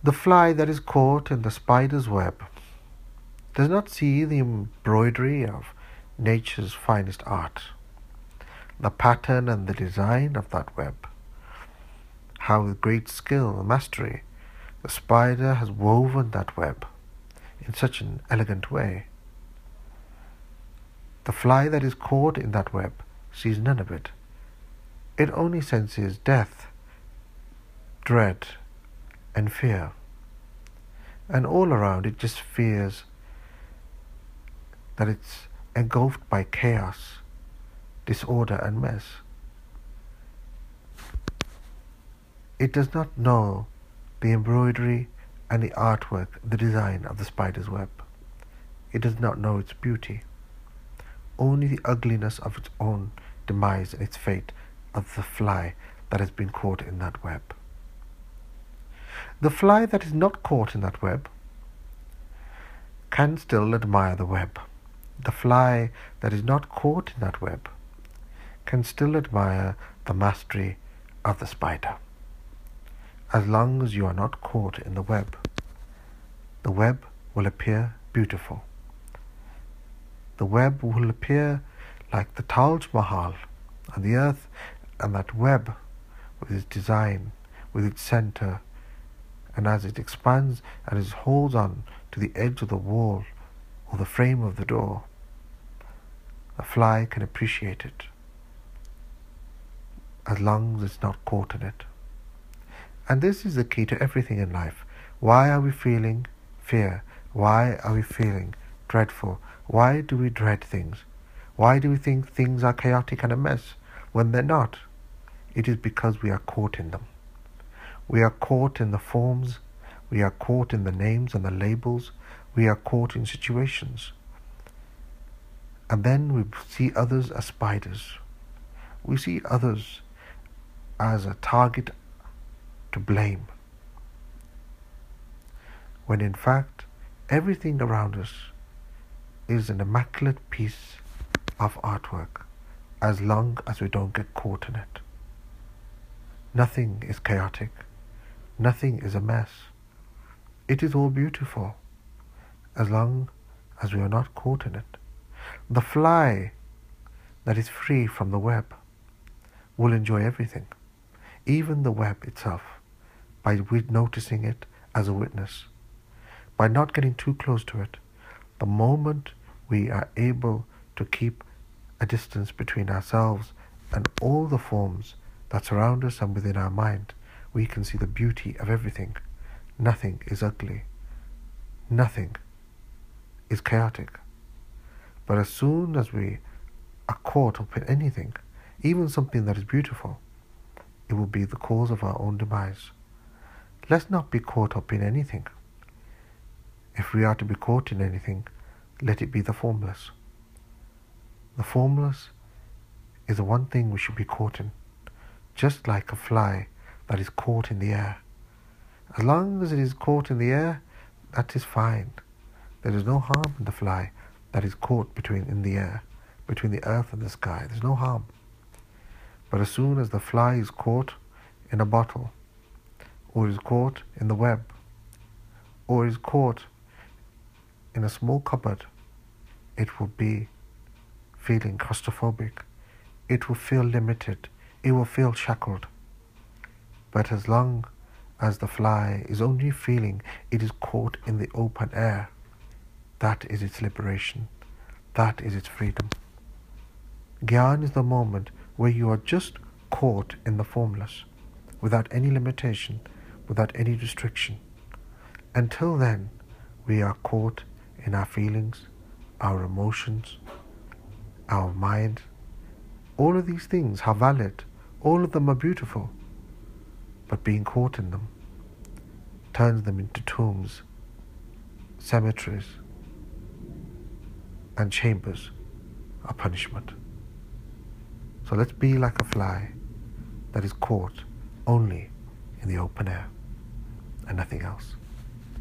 The fly that is caught in the spider's web does not see the embroidery of nature's finest art, the pattern and the design of that web. How with great skill and mastery the spider has woven that web in such an elegant way. The fly that is caught in that web sees none of it. It only senses death, dread, and fear. And all around it just fears that it's engulfed by chaos, disorder, and mess. It does not know the embroidery and the artwork, the design of the spider's web. It does not know its beauty, only the ugliness of its own demise and its fate of the fly that has been caught in that web. The fly that is not caught in that web can still admire the web. The fly that is not caught in that web can still admire the mastery of the spider. As long as you are not caught in the web, the web will appear beautiful. The web will appear like the Taj Mahal on the earth, and that web with its design, with its center, and as it expands and it holds on to the edge of the wall or the frame of the door, a fly can appreciate it as long as it's not caught in it. And this is the key to everything in life. Why are we feeling fear? Why are we feeling dreadful? Why do we dread things? Why do we think things are chaotic and a mess when they're not? It is because we are caught in them. We are caught in the forms, we are caught in the names and the labels, we are caught in situations. And then we see others as spiders. We see others as a target to blame. When in fact, everything around us is an immaculate piece of artwork as long as we don't get caught in it. Nothing is chaotic. Nothing is a mess. It is all beautiful as long as we are not caught in it. The fly that is free from the web will enjoy everything, even the web itself, by noticing it as a witness, by not getting too close to it. The moment we are able to keep a distance between ourselves and all the forms that surround us and within our mind, we can see the beauty of everything. Nothing is ugly. Nothing is chaotic. But as soon as we are caught up in anything, even something that is beautiful, it will be the cause of our own demise. Let's not be caught up in anything. If we are to be caught in anything, let it be the formless. The formless is the one thing we should be caught in just like a fly that is caught in the air. As long as it is caught in the air, that is fine. There is no harm in the fly that is caught between in the air, between the earth and the sky. There's no harm. But as soon as the fly is caught in a bottle, or is caught in the web, or is caught in a small cupboard, it will be feeling claustrophobic. It will feel limited it will feel shackled. But as long as the fly is only feeling it is caught in the open air, that is its liberation. That is its freedom. Gyan is the moment where you are just caught in the formless, without any limitation, without any restriction. Until then, we are caught in our feelings, our emotions, our mind. All of these things are valid all of them are beautiful, but being caught in them turns them into tombs, cemeteries, and chambers of punishment. So let's be like a fly that is caught only in the open air and nothing else.